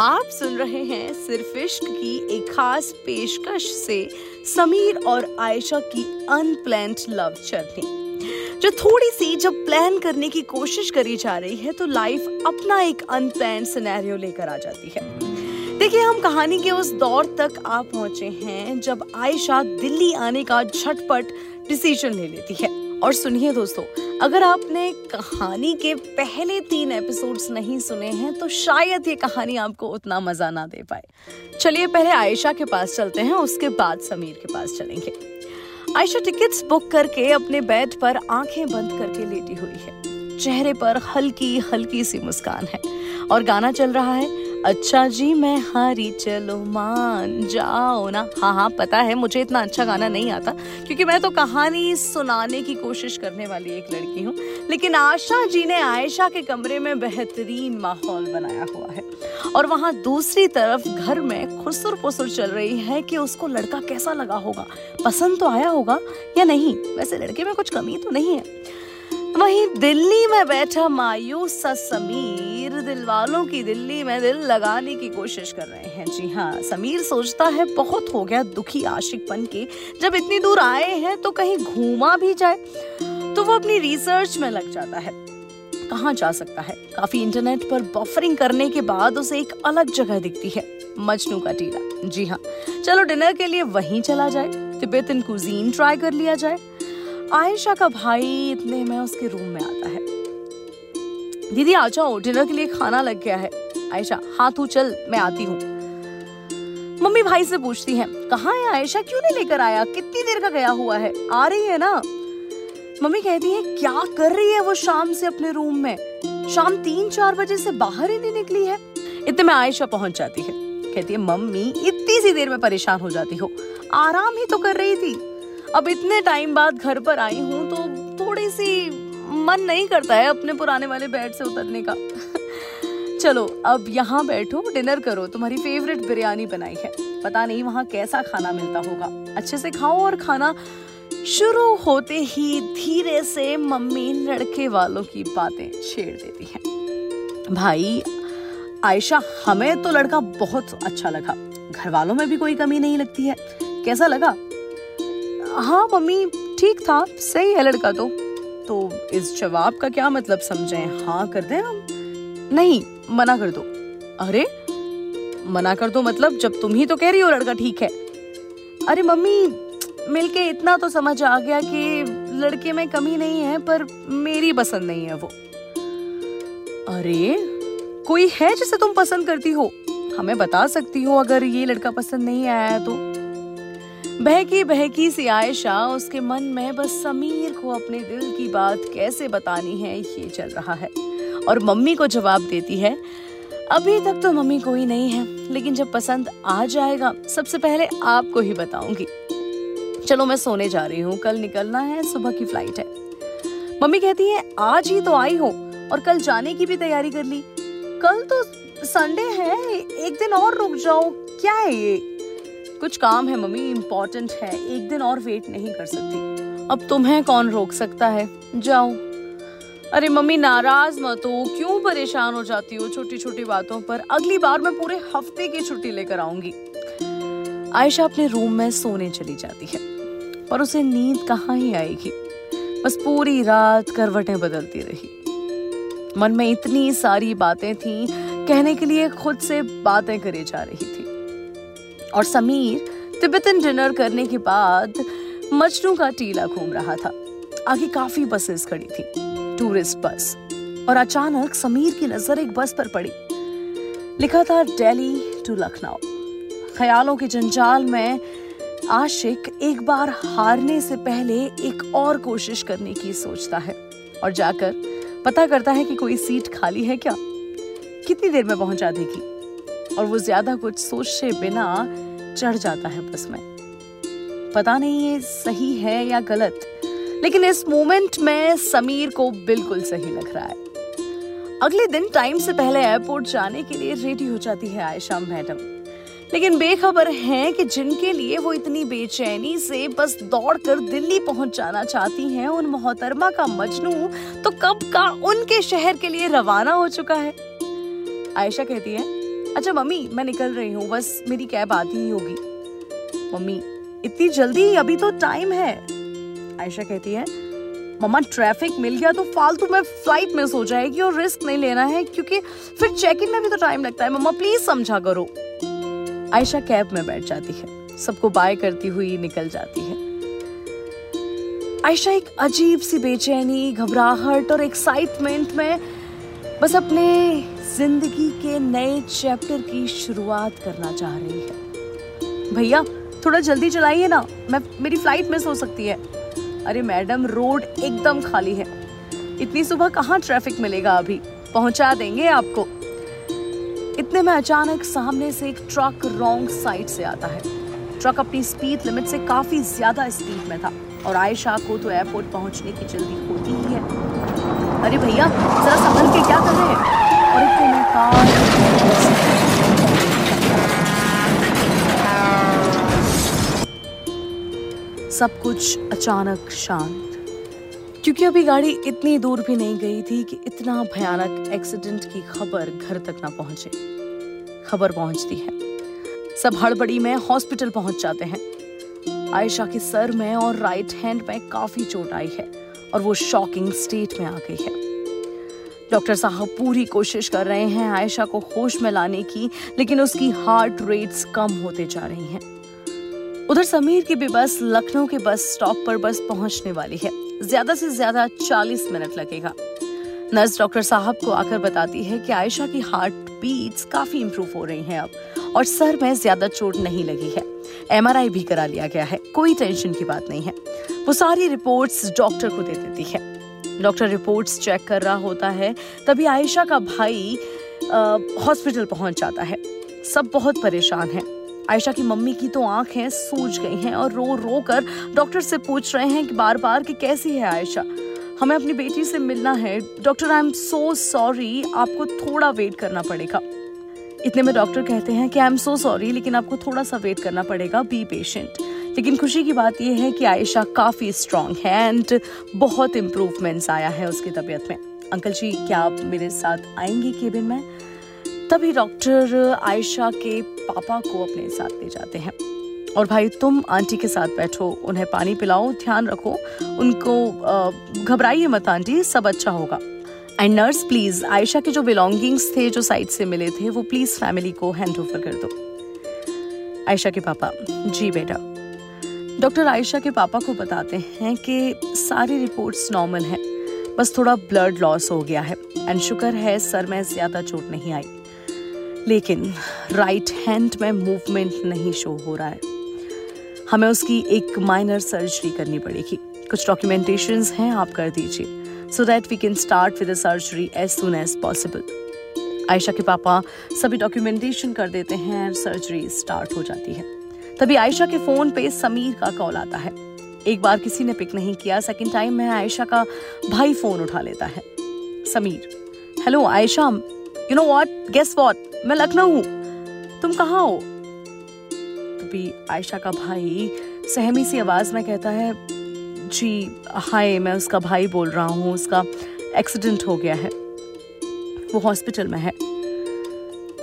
आप सुन रहे हैं सिर्फ़ इश्क की एक खास पेशकश से समीर और आयशा की अनप्लान्ड लव जर्नी जो थोड़ी सी जब प्लान करने की कोशिश करी जा रही है तो लाइफ अपना एक अनप्लान सिनेरियो लेकर आ जाती है। देखिए, हम कहानी के उस दौर तक आ पहुँचे हैं जब आयशा दिल्ली आने का झटपट डिसीज़न ले लेती है। और सुनिए दोस्तों, अगर आपने कहानी के पहले तीन एपिसोड्स नहीं सुने हैं तो शायद ये कहानी आपको उतना मज़ा ना दे पाए। चलिए पहले आयशा के पास चलते हैं, उसके बाद समीर के पास चलेंगे। आयशा टिकट्स बुक करके अपने बेड पर आँखें बंद करके लेटी हुई है। चेहरे पर हल्की हल्की सी मुस्कान है और गाना चल रहा है। अच्छा जी, मैं हारी, चलो मान जाओ ना। हाँ हाँ पता है, मुझे इतना अच्छा गाना नहीं आता, क्योंकि मैं तो कहानी सुनाने की कोशिश करने वाली एक लड़की हूँ। लेकिन आशा जी ने आयशा के कमरे में बेहतरीन माहौल बनाया हुआ है। और वहाँ दूसरी तरफ़ घर में खुसुर पुसुर चल रही है कि उसको लड़का कैसा लगा होगा। पसंद तो आया होगा या नहीं? वैसे लड़के में कुछ कमी तो नहीं है। वहीं दिल्ली में बैठा मायूस सा समीर, दिल वालों की दिल्ली में दिल लगाने की कोशिश कर रहे हैं। जी हाँ समीर सोचता है, बहुत हो गया दुखी आशिक बन के। जब इतनी दूर आए हैं तो कहीं घूमा भी जाए। तो वो अपनी रिसर्च में लग जाता है। कहाँ जा सकता है? काफ़ी इंटरनेट पर बफरिंग करने के बाद उसे एक अलग जगह दिखती है, मजनू का टीला। जी हाँ चलो डिनर के लिए वहीं चला जाए। तिब्बतन कुजीन ट्राई कर लिया जाए। आयशा का भाई इतने में उसके रूम में आता है। दीदी, आ जाओ डिनर के लिए खाना लग गया है। आयशा हाँ तू चल, मैं आती हूँ। मम्मी भाई से पूछती है, कहाँ है आयशा? क्यों नहीं लेकर आया? कितनी देर का गया हुआ है? आ रही है ना? मम्मी कहती है, क्या कर रही है वो शाम से अपने रूम में? शाम तीन चार बजे से बाहर ही नहीं निकली है? इतने में आयशा पहुँच जाती है। कहती है, मम्मी, इतनी सी देर में परेशान हो जाती हो। आराम ही तो कर रही थी। अब इतने टाइम बाद घर पर आई हूँ तो थोड़ी सी मन नहीं करता है अपने पुराने वाले बेड से उतरने का। चलो, अब यहाँ बैठो, डिनर करो। तुम्हारी फेवरेट बिरयानी बनाई है। पता नहीं वहाँ कैसा खाना मिलता होगा। अच्छे से खाओ और खाना शुरू होते ही धीरे से मम्मी लड़के वालों की बातें छेड़ देती है। भाई, आयशा, हमें तो लड़का बहुत अच्छा लगा। घर वालों में भी कोई कमी नहीं लगती है। कैसा लगा? हाँ मम्मी, ठीक था। सही है लड़का तो। तो इस जवाब का क्या मतलब समझे? हाँ कर दे हम? नहीं, मना कर दो। अरे, मना कर दो मतलब जब तुम ही तो कह रही हो लड़का ठीक है। अरे मम्मी, मिलके इतना तो समझ आ गया कि लड़के में कमी नहीं है, पर मेरी पसंद नहीं है वो। अरे, कोई है जिसे तुम पसंद करती हो? हमें बता सकती हो अगर ये लड़का पसंद नहीं आया तो। बहकी बहकी सी आयशा, उसके मन में बस समीर को अपने दिल की बात कैसे बतानी है, ये चल रहा है। और मम्मी को जवाब देती है, अभी तक तो मम्मी कोई नहीं है, लेकिन जब पसंद आ जाएगा, सबसे पहले आपको ही बताऊँगी। चलो मैं सोने जा रही हूँ, कल निकलना है, सुबह की फ़्लाइट है। मम्मी कहती है, आज ही तो आई हो, और कल जाने की भी तैयारी कर ली। कल तो संडे है, एक दिन और रुक जाओ, क्या है ये? कुछ काम है मम्मी इम्पोर्टेंट है। एक दिन और वेट नहीं कर सकती। अब तुम्हें कौन रोक सकता है? जाओ। अरे मम्मी, नाराज़ मत हो। क्यों परेशान हो जाती हो छोटी छोटी बातों पर? अगली बार मैं पूरे हफ़्ते की छुट्टी लेकर आऊँगी। आयशा अपने रूम में सोने चली जाती है, पर उसे नींद कहाँ ही आएगी? बस पूरी रात करवटें बदलती रही। मन में इतनी सारी बातें थी, कहने के लिए खुद से बातें करे जा रही थी। और समीर तिब्बतन डिनर करने के बाद मजनू का टीला घूम रहा था। आगे काफ़ी बसेस खड़ी थी, टूरिस्ट बस, और अचानक समीर की नज़र एक बस पर पड़ी। लिखा था, दिल्ली टू लखनऊ. ख्यालों के जंजाल में आशिक एक बार हारने से पहले एक और कोशिश करने की सोचता है, और जाकर पता करता है कि कोई सीट खाली है क्या? कितनी देर में पहुँचा देगी? और वो ज़्यादा कुछ सोचे बिना चढ़ जाता है बस में। पता नहीं ये सही है या गलत, लेकिन इस मोमेंट में समीर को बिल्कुल सही लग रहा है। अगले दिन टाइम से पहले एयरपोर्ट जाने के लिए रेडी हो जाती है आयशा मैडम। लेकिन बेखबर है कि जिनके लिए वो इतनी बेचैनी से बस दौड़कर दिल्ली पहुँच जाना चाहती हैं, उन मोहतरमा का मजनू तो कब का उनके शहर के लिए रवाना हो चुका है। आयशा कहती है अच्छा मम्मी, मैं निकल रही हूँ, बस मेरी कैब आती ही होगी। मम्मी, इतनी जल्दी? अभी तो टाइम है। आयशा कहती है, मम्मा ट्रैफ़िक मिल गया तो फालतू में फ़्लाइट मिस हो जाएगी और रिस्क नहीं लेना है, क्योंकि फिर चेक इन में भी तो टाइम लगता है। मम्मा प्लीज़ समझा करो। आयशा कैब में बैठ जाती है। सबको बाय करती हुई निकल जाती है। आयशा एक अजीब सी बेचैनी, घबराहट और एक्साइटमेंट में बस अपने ज़िंदगी के नए चैप्टर की शुरुआत करना चाह रही है। भैया, थोड़ा जल्दी चलाइए ना। मैं, मेरी फ़्लाइट मिस हो सकती है। अरे मैडम, रोड एकदम खाली है। इतनी सुबह कहाँ ट्रैफ़िक मिलेगा अभी? पहुँचा देंगे आपको। इतने में अचानक सामने से एक ट्रक रॉन्ग साइड से आता है। ट्रक अपनी स्पीड लिमिट से काफ़ी ज़्यादा स्पीड में था और आयशा को तो एयरपोर्ट पहुँचने की जल्दी होती ही है। अरे भैया, जरा संभल के सब कुछ अचानक शांत। क्योंकि अभी गाड़ी इतनी दूर भी नहीं गई थी कि इतना भयानक एक्सीडेंट की खबर घर तक ना पहुँचे। खबर पहुँचती है। सब हड़बड़ी में हॉस्पिटल पहुँच जाते हैं। आयशा के सर में और राइट हैंड में काफ़ी चोट आई है और वो शॉकिंग स्टेट में आ गई है। डॉक्टर साहब पूरी कोशिश कर रहे हैं आयशा को होश में लाने की, लेकिन उसकी हार्ट रेट्स कम होते जा रही हैं। उधर समीर की भी बस लखनऊ के बस स्टॉप पर बस पहुँचने वाली है। ज़्यादा से ज़्यादा 40 मिनट लगेगा। नर्स डॉक्टर साहब को आकर बताती है कि आयशा की हार्ट बीट्स काफ़ी इंप्रूव हो रही हैं अब, और सर में ज़्यादा चोट नहीं लगी है। एमआरआई भी करा लिया गया है, कोई टेंशन की बात नहीं है। वो सारी रिपोर्ट्स डॉक्टर को दे देती है। डॉक्टर रिपोर्ट्स चेक कर रहा होता है, तभी आयशा का भाई हॉस्पिटल पहुँच जाता है। सब बहुत परेशान हैं। आयशा की मम्मी की तो आँखें सूज गई हैं और रो रो कर डॉक्टर से पूछ रहे हैं कि बार बार कि कैसी है आयशा? हमें अपनी बेटी से मिलना है। Doctor I am so sorry आपको थोड़ा वेट करना पड़ेगा। इतने में डॉक्टर कहते हैं कि आई एम सो सॉरी लेकिन आपको थोड़ा सा वेट करना पड़ेगा। बी पेशेंट लेकिन खुशी की बात यह है कि आयशा काफ़ी स्ट्रांग है एंड बहुत इम्प्रूवमेंट्स आया है उसकी तबीयत में। अंकल जी, क्या आप मेरे साथ आएँगे केबिन में? तभी डॉक्टर आयशा के पापा को अपने साथ ले जाते हैं। और भाई, तुम आंटी के साथ बैठो, उन्हें पानी पिलाओ, ध्यान रखो। उनको घबराइए मत आंटी, सब अच्छा होगा। एंड नर्स प्लीज़ आयशा के जो बिलोंगिंग्स थे, जो साइड से मिले थे, वो प्लीज़ फैमिली को हैंड ओवर कर दो। आयशा के पापा, जी बेटा। डॉक्टर आयशा के पापा को बताते हैं कि सारी रिपोर्ट्स नॉर्मल हैं। बस थोड़ा ब्लड लॉस हो गया है। एंड शुक्र है, सर में ज़्यादा चोट नहीं आई। लेकिन राइट हैंड में मूवमेंट नहीं शो हो रहा है। हमें उसकी एक माइनर सर्जरी करनी पड़ेगी। कुछ डॉक्यूमेंटेशन हैं, आप कर दीजिए। So that we can start with surgery as soon as possible Ayesha के पापा सभी डॉक्यूमेंटेशन कर देते हैं सर्जरी स्टार्ट हो जाती है। तभी आयशा के फ़ोन पे समीर का कॉल आता है। एक बार किसी ने पिक नहीं किया सेकंड टाइम में आयशा का भाई फ़ोन उठा लेता है। Sameer hello Ayesha you know what guess what मैं लखनऊ हूँ। तुम कहाँ हो? तभी आयशा का भाई सहमी सी आवाज़ में कहता है, जी, हाय, मैं उसका भाई बोल रहा हूँ, उसका एक्सीडेंट हो गया है। वो हॉस्पिटल में है।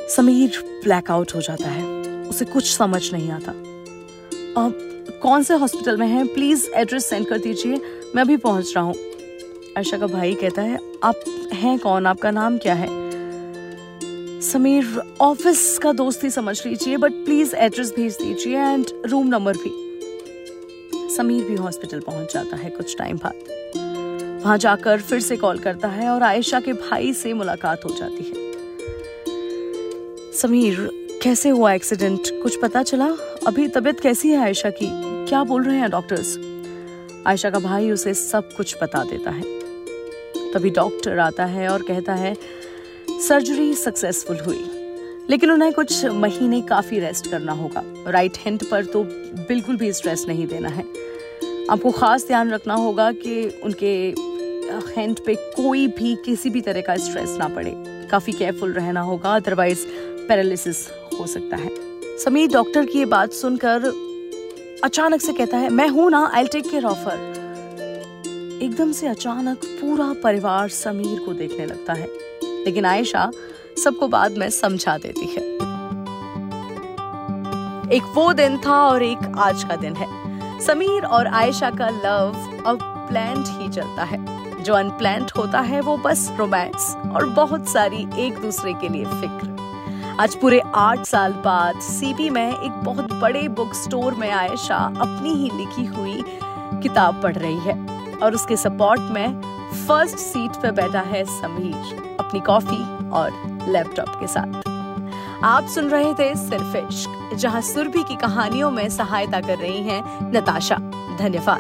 समीर ब्लैकआउट हो जाता है। उसे कुछ समझ नहीं आता। अब कौन से हॉस्पिटल में है? प्लीज़ एड्रेस सेंड कर दीजिए। मैं अभी पहुँच रहा हूँ। आयशा का भाई कहता है, आप हैं कौन? आपका नाम क्या है? समीर ऑफ़िस का दोस्त ही समझ लीजिए बट प्लीज़ एड्रेस भेज दीजिए एंड रूम नंबर भी। समीर भी हॉस्पिटल पहुँच जाता है कुछ टाइम बाद। वहाँ जाकर फिर से कॉल करता है और आयशा के भाई से मुलाकात हो जाती है। समीर, कैसे हुआ एक्सीडेंट कुछ पता चला? अभी तबीयत कैसी है आयशा की? क्या बोल रहे हैं डॉक्टर्स आयशा का भाई उसे सब कुछ बता देता है। तभी डॉक्टर आता है और कहता है सर्जरी सक्सेसफुल हुई। लेकिन उन्हें कुछ महीने काफ़ी रेस्ट करना होगा। राइट हैंड पर तो बिल्कुल भी स्ट्रेस नहीं देना है। आपको खास ध्यान रखना होगा कि उनके हैंड पे कोई भी किसी भी तरह का स्ट्रेस ना पड़े। काफ़ी केयरफुल रहना होगा अदरवाइज़ पैरालिसिस हो सकता है। समीर डॉक्टर की ये बात सुनकर अचानक से कहता है, मैं हूँ ना आई टेक केयर ऑफ़र एकदम से अचानक पूरा परिवार समीर को देखने लगता है। लेकिन आयशा सबको बाद में समझा देती है। एक वो दिन था और एक आज का दिन है। समीर और आयशा का लव अब प्लान ही चलता है। जो अनप्लान्ड होता है वो बस रोमांस और बहुत सारी एक दूसरे के लिए फ़िक्र। आज पूरे आठ साल बाद सीपी में एक बहुत बड़े बुक स्टोर में आयशा अपनी ही लिखी हुई किताब पढ़ रही है और उसके सपोर्ट में फ़र्स्ट सीट पर बैठा है समीर, अपनी कॉफ़ी और लैपटॉप के साथ। आप सुन रहे थे सिर्फ़ इश्क, जहाँ सुरभि की कहानियों में सहायता कर रही हैं नताशा। धन्यवाद।